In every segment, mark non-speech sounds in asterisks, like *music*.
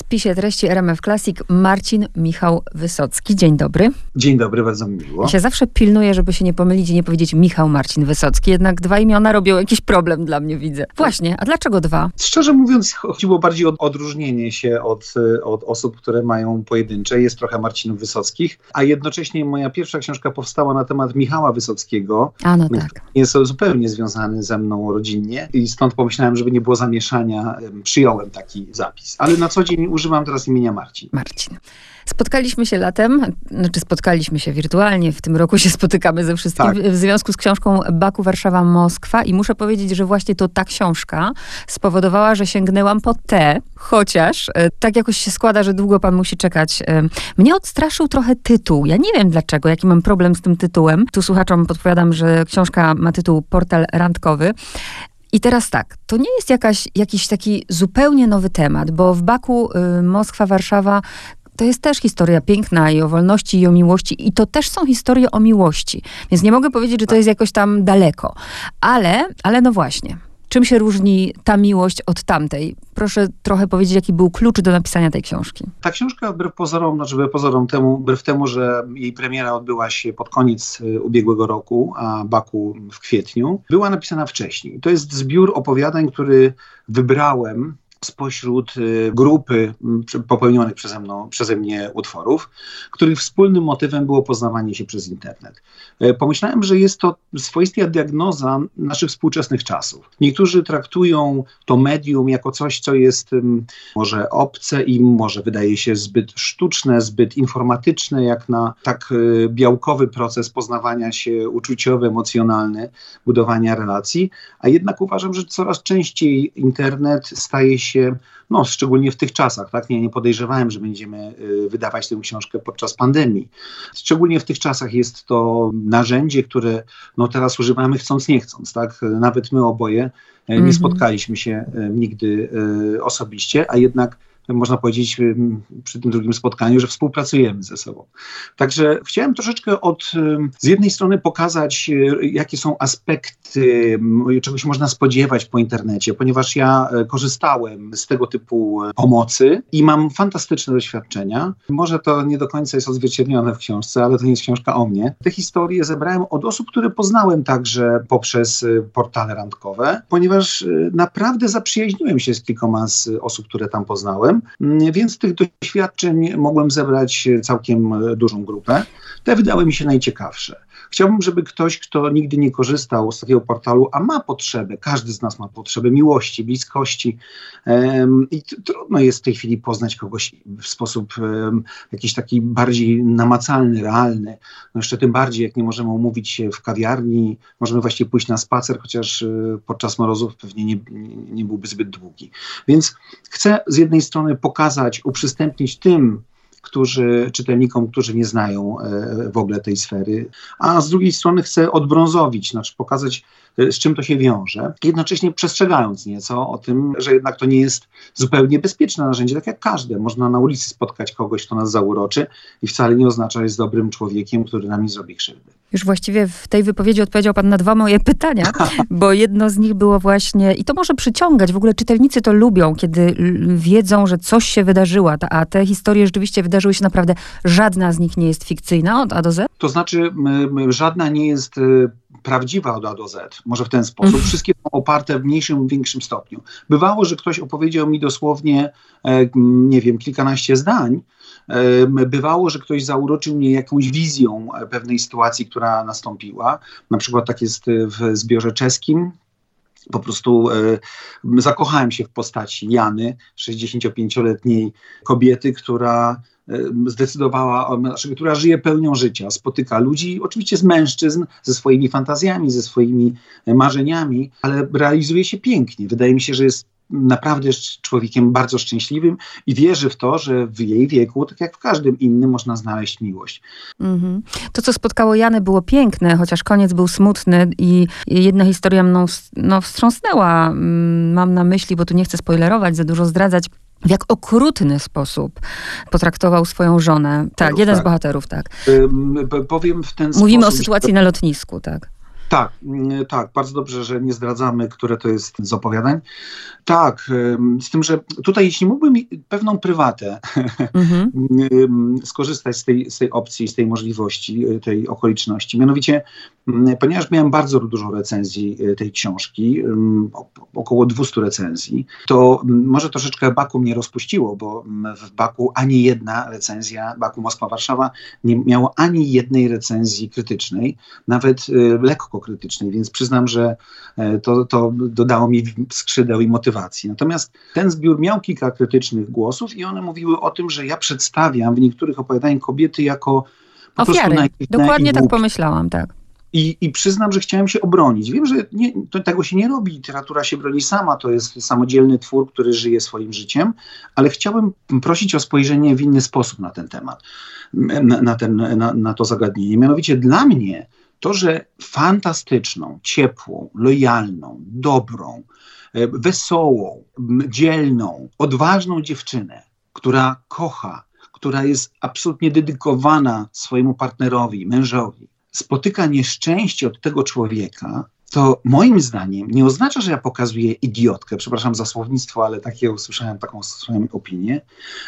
spisie treści RMF Classic Marcin Michał Wysocki. Dzień dobry. Dzień dobry, bardzo mi miło. Ja się zawsze pilnuję, żeby się nie pomylić i nie powiedzieć Michał Marcin Wysocki, jednak dwa imiona robią jakiś problem dla mnie, widzę. Właśnie, a dlaczego dwa? Szczerze mówiąc, chodziło bardziej o odróżnienie się od, od osób, które mają pojedyncze. Jest trochę Marcinów Wysockich, a jednocześnie moja pierwsza książka powstała na temat Michała Wysockiego. A no tak. Jest zupełnie związany ze mną rodzinnie i stąd pomyślałem, żeby nie było zamieszania, em, przyjąłem taki zapis. Ale na co dzień używam teraz imienia Marcin. Marcin. Spotkaliśmy się latem, znaczy spotkaliśmy się wirtualnie, w tym roku się spotykamy ze wszystkim Tak. w związku z książką Baku, Warszawa, Moskwa i muszę powiedzieć, że właśnie to ta książka spowodowała, że sięgnęłam po tę, chociaż e, tak jakoś się składa, że długo pan musi czekać. E, Mnie odstraszył trochę tytuł. Ja nie wiem dlaczego, jaki mam problem z tym tytułem. Tu słuchaczom podpowiadam, że książka ma tytuł Portal Randkowy. I teraz tak, to nie jest jakaś, jakiś taki zupełnie nowy temat, bo w Baku, y, Moskwa, Warszawa to jest też historia piękna i o wolności i o miłości. I to też są historie o miłości. Więc nie mogę powiedzieć, że to jest jakoś tam daleko. Ale, ale no właśnie. Czym się różni ta miłość od tamtej? Proszę trochę powiedzieć, jaki był klucz do napisania tej książki. Ta książka, wbrew pozorom, znaczy wbrew pozorom temu, wbrew temu, że jej premiera odbyła się pod koniec y, ubiegłego roku, a Baku w kwietniu, była napisana wcześniej. To jest zbiór opowiadań, który wybrałem spośród y, grupy popełnionych przeze, mną, przeze mnie utworów, których wspólnym motywem było poznawanie się przez internet. E, Pomyślałem, że jest to swoista diagnoza naszych współczesnych czasów. Niektórzy traktują to medium jako coś, co jest może obce im, może wydaje się zbyt sztuczne, zbyt informatyczne, jak na tak y, białkowy proces poznawania się uczuciowy, emocjonalny, budowania relacji, a jednak uważam, że coraz częściej internet staje się, no szczególnie w tych czasach, tak, nie, nie podejrzewałem, że będziemy y, wydawać tę książkę podczas pandemii. Szczególnie w tych czasach jest to narzędzie, które no teraz używamy chcąc nie chcąc, tak, nawet my oboje Mhm. nie spotkaliśmy się e, nigdy osobiście, a jednak można powiedzieć przy tym drugim spotkaniu, że współpracujemy ze sobą. Także chciałem troszeczkę od, z jednej strony pokazać, e, jakie są aspekty, czego się można spodziewać po internecie, ponieważ ja e, korzystałem z tego typu e, pomocy i mam fantastyczne doświadczenia. Może to nie do końca jest odzwierciedlone w książce, ale to nie jest książka o mnie. Te historie zebrałem od osób, które poznałem także poprzez e, portale randkowe, ponieważ naprawdę zaprzyjaźniłem się z kilkoma z osób, które tam poznałem, Mm, więc tych doświadczeń mogłem zebrać e, całkiem e, dużą grupę. Te wydały mi się najciekawsze. Chciałbym, żeby ktoś, kto nigdy nie korzystał z takiego portalu, a ma potrzebę, każdy z nas ma potrzebę miłości, bliskości em, i trudno jest w tej chwili poznać kogoś w sposób em, jakiś taki bardziej namacalny, realny. No jeszcze tym bardziej, jak nie możemy umówić się w kawiarni, możemy właściwie pójść na spacer, chociaż e, podczas morozów pewnie nie, nie, nie byłby zbyt długi. Więc chcę z jednej strony pokazać, uprzystępnić tym, którzy, czytelnikom, którzy nie znają e, w ogóle tej sfery, a z drugiej strony chcę odbrązowić, znaczy pokazać, e, z czym to się wiąże, jednocześnie przestrzegając nieco o tym, że jednak to nie jest zupełnie bezpieczne narzędzie, tak jak każde. Można na ulicy spotkać kogoś, kto nas zauroczy i wcale nie oznacza, że jest dobrym człowiekiem, który nam nie zrobi krzywdy. Już właściwie w tej wypowiedzi odpowiedział pan na dwa moje pytania, *laughs* bo jedno z nich było właśnie, i to może przyciągać, w ogóle czytelnicy to lubią, kiedy wiedzą, że coś się wydarzyło, a te historie rzeczywiście wydarzyły się naprawdę, żadna z nich nie jest fikcyjna od A do Z. To znaczy, żadna nie jest y, prawdziwa od A do Z, może w ten sposób. Wszystkie są oparte w mniejszym lub większym stopniu. Bywało, że ktoś opowiedział mi dosłownie, e, nie wiem, kilkanaście zdań. E, Bywało, że ktoś zauroczył mnie jakąś wizją e, pewnej sytuacji, która nastąpiła. Na przykład tak jest w zbiorze czeskim. Po prostu zakochałem się w postaci Jany, 65-letniej kobiety, która zdecydowała, znaczy, która żyje pełnią życia, spotyka ludzi, oczywiście z mężczyzn, ze swoimi fantazjami, ze swoimi e, marzeniami, ale realizuje się pięknie. Wydaje mi się, że jest naprawdę człowiekiem bardzo szczęśliwym i wierzy w to, że w jej wieku, tak jak w każdym innym, można znaleźć miłość. Mhm. To, co spotkało Janę, było piękne, chociaż koniec był smutny i jedna historia mną no, wstrząsnęła. Mm, Mam na myśli, bo tu nie chcę spoilerować, za dużo zdradzać, w jak okrutny sposób potraktował swoją żonę. Tak, jeden z tak. bohaterów, tak. Powiem w ten Mówimy o sposób, sytuacji na lotnisku, tak. Tak, mm, tak, bardzo dobrze, że nie zdradzamy, które to jest z opowiadań. Tak, z tym, że tutaj jeśli mógłbym pewną prywatę mhm. *laughs* skorzystać z tej, z tej opcji, z tej możliwości, y, tej okoliczności. Mianowicie, ponieważ miałem bardzo dużo recenzji y, tej książki, około 200 recenzji, to może troszeczkę Baku mnie rozpuściło, bo w Baku ani jedna recenzja, Baku Moskwa-Warszawa, nie miało ani jednej recenzji krytycznej, nawet y, lekko krytycznej, więc przyznam, że e, to, to dodało mi skrzydeł i motywacji. Natomiast ten zbiór miał kilka krytycznych głosów i one mówiły o tym, że ja przedstawiam w niektórych opowiadaniach kobiety jako po Ofiary. Dokładnie tak pomyślałam, tak. I, I, przyznam, że chciałem się obronić. Wiem, że nie, to, tego się nie robi, literatura się broni sama, to jest samodzielny twór, który żyje swoim życiem, ale chciałbym prosić o spojrzenie w inny sposób na ten temat, na, na, ten, na, na to zagadnienie. Mianowicie dla mnie to, że fantastyczną, ciepłą, lojalną, dobrą, e, wesołą, dzielną, odważną dziewczynę, która kocha, która jest absolutnie dedykowana swojemu partnerowi, mężowi, spotyka nieszczęście od tego człowieka, to moim zdaniem nie oznacza, że ja pokazuję idiotkę, przepraszam za słownictwo, ale takie usłyszałem, taką usłyszałem opinię,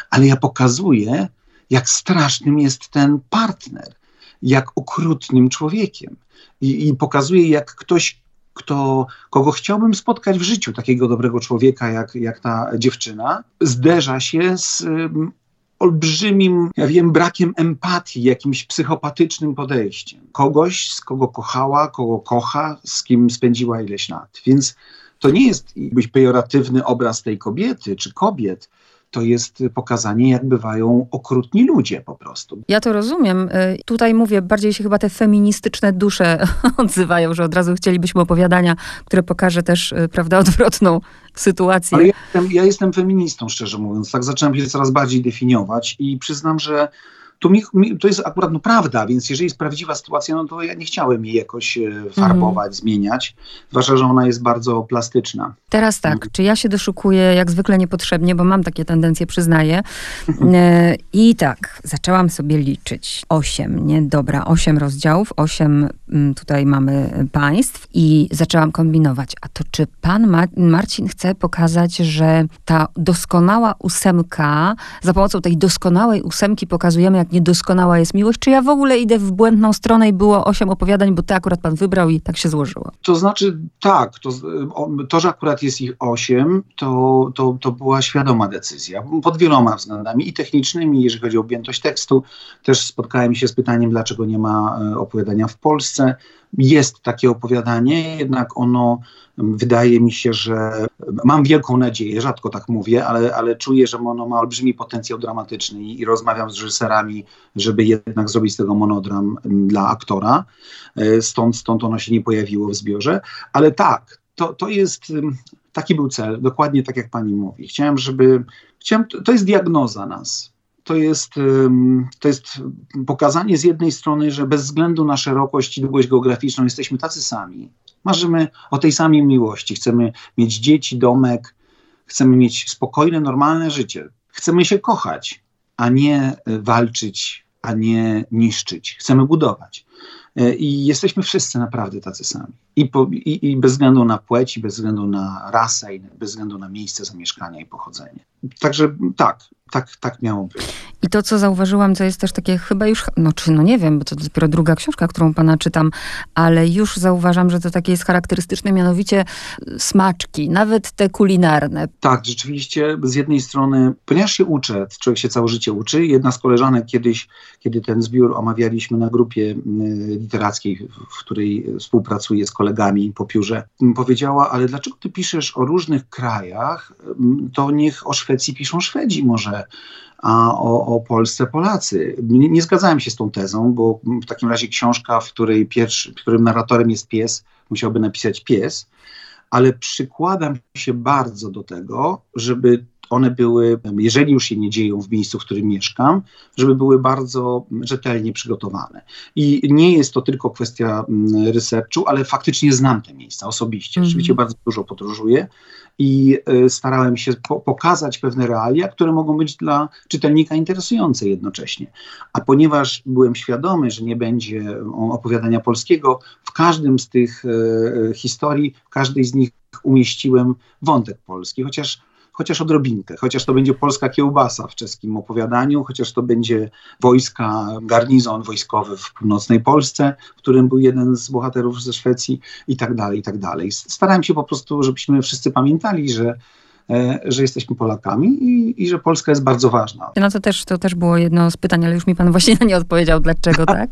ale ja pokazuję, jak strasznym jest ten partner, jak okrutnym człowiekiem. I, i pokazuje, jak ktoś, kto, kogo chciałbym spotkać w życiu, takiego dobrego człowieka, jak, jak ta dziewczyna, zderza się z um, olbrzymim, ja wiem, brakiem empatii, jakimś psychopatycznym podejściem. Kogoś, z kogo kochała, kogo kocha, z kim spędziła ileś lat. Więc to nie jest jakbyś pejoratywny obraz tej kobiety czy kobiet, to jest pokazanie, jak bywają okrutni ludzie po prostu. Ja to rozumiem. Y, tutaj mówię, bardziej się chyba te feministyczne dusze *laughs* odzywają, że od razu chcielibyśmy opowiadania, które pokaże też, y, prawda, odwrotną sytuację. Ale ja jestem, ja jestem feministą, szczerze mówiąc. Tak zacząłem się coraz bardziej definiować i przyznam, że to, mi, mi, to jest akurat no, prawda, więc jeżeli jest prawdziwa sytuacja, no to ja nie chciałem jej jakoś e, farbować, mm. zmieniać, zwłaszcza, że ona jest bardzo plastyczna. Teraz tak, mm. czy ja się doszukuję jak zwykle niepotrzebnie, bo mam takie tendencje, przyznaję. E, I tak, zaczęłam sobie liczyć. Osiem, nie? Dobra, osiem rozdziałów, osiem tutaj mamy państw i zaczęłam kombinować. A to czy pan Ma Marcin chce pokazać, że ta doskonała ósemka, za pomocą tej doskonałej ósemki pokazujemy, jak niedoskonała jest miłość, czy ja w ogóle idę w błędną stronę i było osiem opowiadań, bo ty akurat pan wybrał i tak się złożyło? To znaczy tak, to, to że akurat jest ich osiem, to, to, to była świadoma decyzja, pod wieloma względami i technicznymi, jeżeli chodzi o objętość tekstu. Też spotkałem się z pytaniem, dlaczego nie ma e, opowiadania w Polsce. Jest takie opowiadanie, jednak ono wydaje mi się, że mam wielką nadzieję, rzadko tak mówię, ale, ale czuję, że ono ma olbrzymi potencjał dramatyczny i, i rozmawiam z reżyserami, żeby jednak zrobić z tego monodram dla aktora. E, stąd, stąd ono się nie pojawiło w zbiorze. Ale tak, to, to jest taki był cel, dokładnie tak jak pani mówi. Chciałem, żeby. Chciałem, to jest diagnoza nas to jest, to jest pokazanie z jednej strony, że bez względu na szerokość i długość geograficzną jesteśmy tacy sami. Marzymy o tej samej miłości. Chcemy mieć dzieci, domek, chcemy mieć spokojne, normalne życie. Chcemy się kochać, a nie walczyć, a nie niszczyć. Chcemy budować. E, I jesteśmy wszyscy naprawdę tacy sami. I, po, i, I, bez względu na płeć, i bez względu na rasę, i bez względu na miejsce zamieszkania i pochodzenie. Także tak, tak, tak miało być. I to, co zauważyłam, to jest też takie chyba już, no czy no nie wiem, bo to dopiero druga książka, którą pana czytam, ale już zauważam, że to takie jest charakterystyczne, mianowicie smaczki, nawet te kulinarne. Tak, rzeczywiście z jednej strony, ponieważ się uczę, człowiek się całe życie uczy, jedna z koleżanek kiedyś, kiedy ten zbiór omawialiśmy na grupie literackiej, w której współpracuję z kolegami po piórze, powiedziała, ale dlaczego ty piszesz o różnych krajach, to niech o Szwecji piszą Szwedzi może, a o, o Polsce Polacy. Nie, nie, zgadzałem się z tą tezą, bo w takim razie książka, w której pierwszy, w którym narratorem jest pies, musiałby napisać pies, ale przykładam się bardzo do tego, żeby one były, jeżeli już się nie dzieją w miejscu, w którym mieszkam, żeby były bardzo rzetelnie przygotowane. I nie jest to tylko kwestia mm, researchu, ale faktycznie znam te miejsca osobiście. Mm. Rzeczywiście bardzo dużo podróżuję i y, starałem się po pokazać pewne realia, które mogą być dla czytelnika interesujące jednocześnie. A ponieważ byłem świadomy, że nie będzie opowiadania polskiego, w każdym z tych y, historii, w każdej z nich umieściłem wątek polski, chociaż chociaż odrobinkę, chociaż to będzie polska kiełbasa w czeskim opowiadaniu, chociaż to będzie wojska, garnizon wojskowy w północnej Polsce, w którym był jeden z bohaterów ze Szwecji i tak dalej, i tak dalej. Starałem się po prostu, żebyśmy wszyscy pamiętali, że że jesteśmy Polakami i, i, że Polska jest bardzo ważna. No to też, to też było jedno z pytań, ale już mi pan właśnie *laughs* nie odpowiedział, dlaczego tak.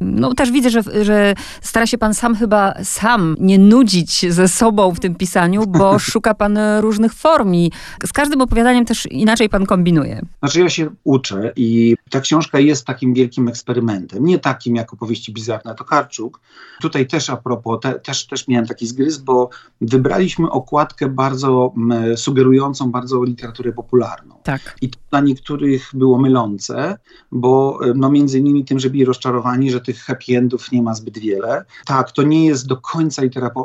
No też widzę, że, że stara się pan sam chyba sam nie nudzić ze sobą w tym pisaniu, bo *laughs* szuka pan różnych form i z każdym opowiadaniem też inaczej pan kombinuje. Znaczy ja się uczę i ta książka jest takim wielkim eksperymentem. Nie takim jak opowieści Bizarna Tokarczuk. Tutaj też a propos, te, też, też miałem taki zgryz, bo wybraliśmy okładkę bardzo mm, sugerującą bardzo literaturę popularną. Tak. I to dla niektórych było mylące, bo no między innymi tym, że byli rozczarowani, że tych happy endów nie ma zbyt wiele. Tak, to nie jest do końca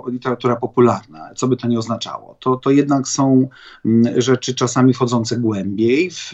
literatura popularna, co by to nie oznaczało. To, to jednak są mm, rzeczy czasami wchodzące głębiej w,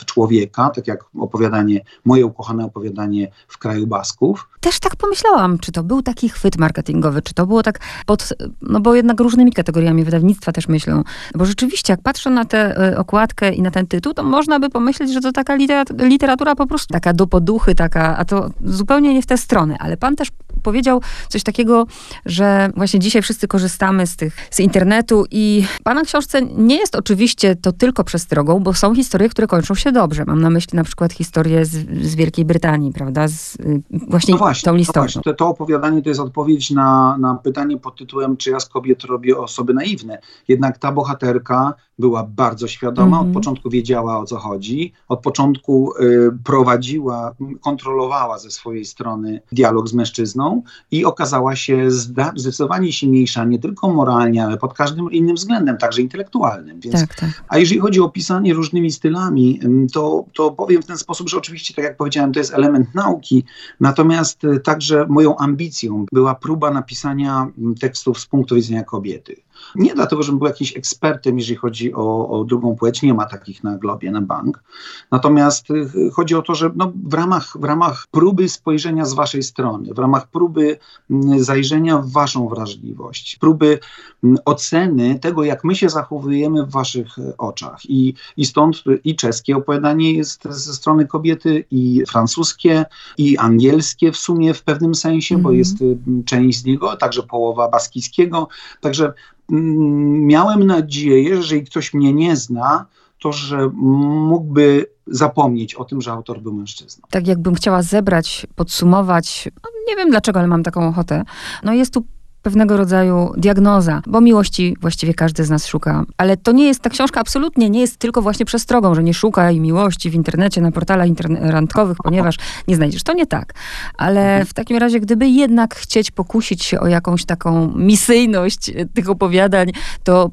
w człowieka, tak jak opowiadanie, moje ukochane opowiadanie w kraju Basków. Też tak pomyślałam, czy to był taki chwyt marketingowy, czy to było tak pod, no bo jednak różnymi kategoriami wydawnictwa też myślą, bo rzeczywiście, jak patrzę na tę e, okładkę i na ten tytuł, to można by pomyśleć, że to taka literatura po prostu taka do poduchy, taka, a to zupełnie nie w tę stronę. Ale pan też powiedział coś takiego, że właśnie dzisiaj wszyscy korzystamy z tych, z internetu i pana książce nie jest oczywiście to tylko przestrogą, bo są historie, które kończą się dobrze. Mam na myśli na przykład historię z, z Wielkiej Brytanii, prawda? Z, y, właśnie, no właśnie tą listą. No właśnie. To, to opowiadanie to jest odpowiedź na, na pytanie pod tytułem, czy ja z kobiet robię osoby naiwne. Jednak ta bohaterka była bardzo świadoma, mm -hmm. od mhm. początku wiedziała o co chodzi, od początku y, prowadziła, kontrolowała ze swojej strony dialog z mężczyzną i okazała się zdecydowanie silniejsza nie tylko moralnie, ale pod każdym innym względem, także intelektualnym. Więc, tak, tak. A jeżeli chodzi o pisanie różnymi stylami, to, to powiem w ten sposób, że oczywiście, tak jak powiedziałem, to jest element nauki, natomiast y, także moją ambicją była próba napisania tekstów z punktu widzenia kobiety. Nie dlatego, żebym był jakimś ekspertem, jeżeli chodzi o, o drugą płeć, nie ma takich na globie, na bank. Natomiast y, chodzi o to, że no, w, ramach, w ramach próby spojrzenia z waszej strony, w ramach próby mm, zajrzenia w waszą wrażliwość, próby mm, oceny tego, jak my się zachowujemy w waszych y, oczach. I, i stąd i czeskie opowiadanie jest ze strony kobiety, i francuskie, i angielskie w sumie w pewnym sensie, mm -hmm. bo mhm. jest y, część z niego, także połowa baskijskiego. Także miałem nadzieję, że ktoś mnie nie zna, to że mógłby zapomnieć o tym, że autor był mężczyzną. Tak jakbym chciała zebrać, podsumować, no nie wiem dlaczego, ale mam taką ochotę. No jest tu pewnego rodzaju diagnoza, bo miłości właściwie każdy z nas szuka. Ale to nie jest, ta książka absolutnie nie jest tylko właśnie przestrogą, że nie szukaj miłości w internecie, na portalach randkowych, ponieważ nie znajdziesz. To nie tak. Ale w takim razie, gdyby jednak chcieć pokusić się o jakąś taką misyjność tych opowiadań, to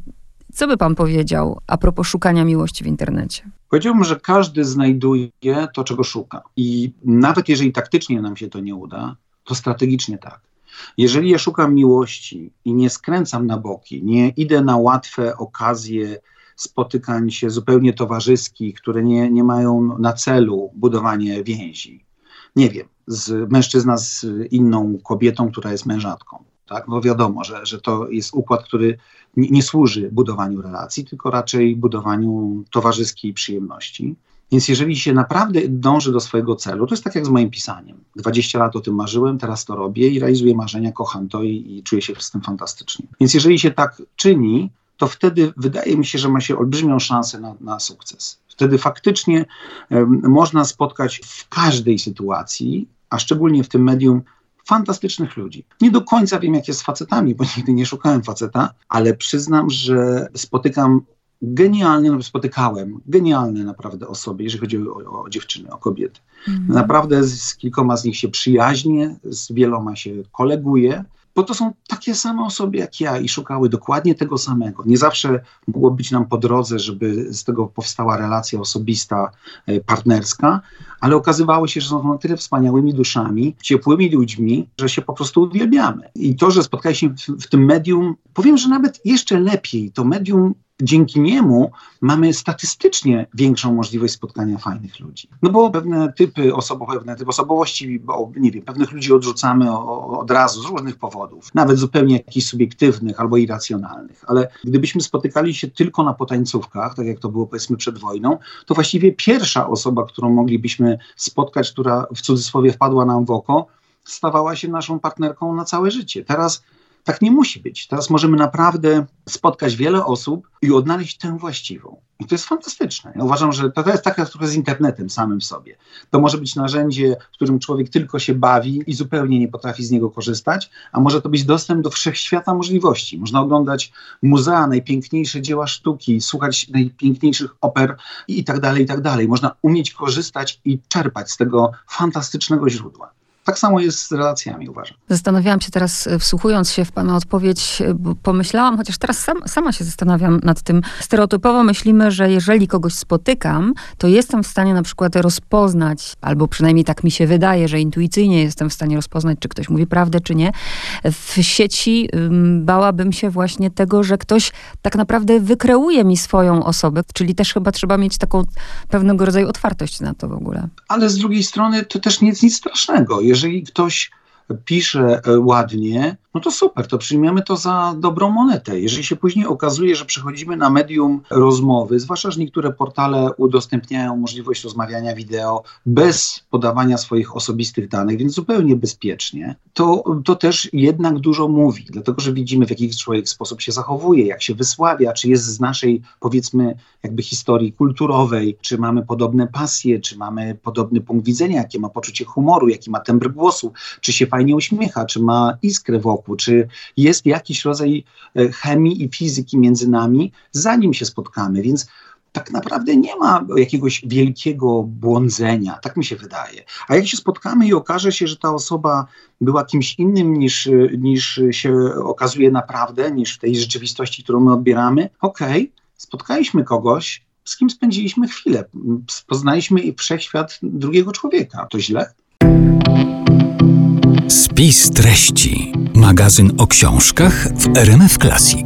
co by pan powiedział a propos szukania miłości w internecie? Powiedziałbym, że każdy znajduje to, czego szuka. I nawet jeżeli taktycznie nam się to nie uda, to strategicznie tak. Jeżeli ja szukam miłości i nie skręcam na boki, nie idę na łatwe okazje spotykań się zupełnie towarzyskich, które nie, nie mają na celu budowanie więzi, nie wiem, z mężczyzna z inną kobietą, która jest mężatką. Tak? No wiadomo, że, że to jest układ, który nie, nie służy budowaniu relacji, tylko raczej budowaniu towarzyskiej przyjemności. Więc jeżeli się naprawdę dąży do swojego celu, to jest tak jak z moim pisaniem. 20 lat o tym marzyłem, teraz to robię i realizuję marzenia, kocham to i, i czuję się z tym fantastycznie. Więc jeżeli się tak czyni, to wtedy wydaje mi się, że ma się olbrzymią szansę na, na sukces. Wtedy faktycznie um, można spotkać w każdej sytuacji, a szczególnie w tym medium, fantastycznych ludzi. Nie do końca wiem, jak jest z facetami, bo nigdy nie szukałem faceta, ale przyznam, że spotykam genialnie, no spotykałem genialne naprawdę osoby, jeżeli chodzi o, o dziewczyny, o kobiety. Mhm. Naprawdę z, z, kilkoma z nich się przyjaźnię, z wieloma się koleguję bo to są takie same osoby jak ja i szukały dokładnie tego samego. Nie zawsze mogło być nam po drodze, żeby z tego powstała relacja osobista, e, partnerska, ale okazywało się, że są na tyle wspaniałymi duszami, ciepłymi ludźmi, że się po prostu uwielbiamy. I to, że spotkaliśmy w, w tym medium, powiem, że nawet jeszcze lepiej, to medium dzięki niemu mamy statystycznie większą możliwość spotkania fajnych ludzi. No bo pewne typy pewne typy osobowości, bo nie wiem, pewnych ludzi odrzucamy od razu z różnych powodów, nawet zupełnie jakichś subiektywnych albo irracjonalnych. Ale gdybyśmy spotykali się tylko na potańcówkach, tak jak to było powiedzmy przed wojną, to właściwie pierwsza osoba, którą moglibyśmy spotkać, która w cudzysłowie wpadła nam w oko, stawała się naszą partnerką na całe życie. Teraz tak nie musi być. Teraz możemy naprawdę spotkać wiele osób i odnaleźć tę właściwą. I to jest fantastyczne. Ja uważam, że to jest taka trochę z internetem samym w sobie. To może być narzędzie, w którym człowiek tylko się bawi i zupełnie nie potrafi z niego korzystać, a może to być dostęp do wszechświata możliwości. Można oglądać muzea, najpiękniejsze dzieła sztuki, słuchać najpiękniejszych oper i tak dalej, i tak dalej. Można umieć korzystać i czerpać z tego fantastycznego źródła. Tak samo jest z relacjami, uważam. Zastanawiałam się teraz, e, wsłuchując się w Pana odpowiedź, e, bo pomyślałam, chociaż teraz sam, sama się zastanawiam nad tym. Stereotypowo myślimy, że jeżeli kogoś spotykam, to jestem w stanie na przykład rozpoznać, albo przynajmniej tak mi się wydaje, że intuicyjnie jestem w stanie rozpoznać, czy ktoś mówi prawdę, czy nie. W sieci bałabym się właśnie tego, że ktoś tak naprawdę wykreuje mi swoją osobę, czyli też chyba trzeba mieć taką pewnego rodzaju otwartość na to w ogóle. Ale z drugiej strony to też nie jest nic strasznego jeżeli ktoś pisze e, ładnie, no to super, to przyjmiemy to za dobrą monetę. Jeżeli się później okazuje, że przechodzimy na medium rozmowy, zwłaszcza, że niektóre portale udostępniają możliwość rozmawiania wideo bez podawania swoich osobistych danych, więc zupełnie bezpiecznie, to, to też jednak dużo mówi, dlatego że widzimy, w jaki człowiek sposób się zachowuje, jak się wysławia, czy jest z naszej, powiedzmy, jakby historii kulturowej, czy mamy podobne pasje, czy mamy podobny punkt widzenia, jakie ma poczucie humoru, jaki ma tembr głosu, czy się fajnie uśmiecha, czy ma iskrę wokół, czy jest jakiś rodzaj e, chemii i fizyki między nami, zanim się spotkamy. Więc tak naprawdę nie ma jakiegoś wielkiego błądzenia, tak mi się wydaje. A jak się spotkamy i okaże się, że ta osoba była kimś innym niż, niż się okazuje naprawdę, niż w tej rzeczywistości, którą my odbieramy, okej, okay, spotkaliśmy kogoś, z kim spędziliśmy chwilę, poznaliśmy wszechświat drugiego człowieka. To źle? Spis treści. Magazyn o książkach w RMF Classic.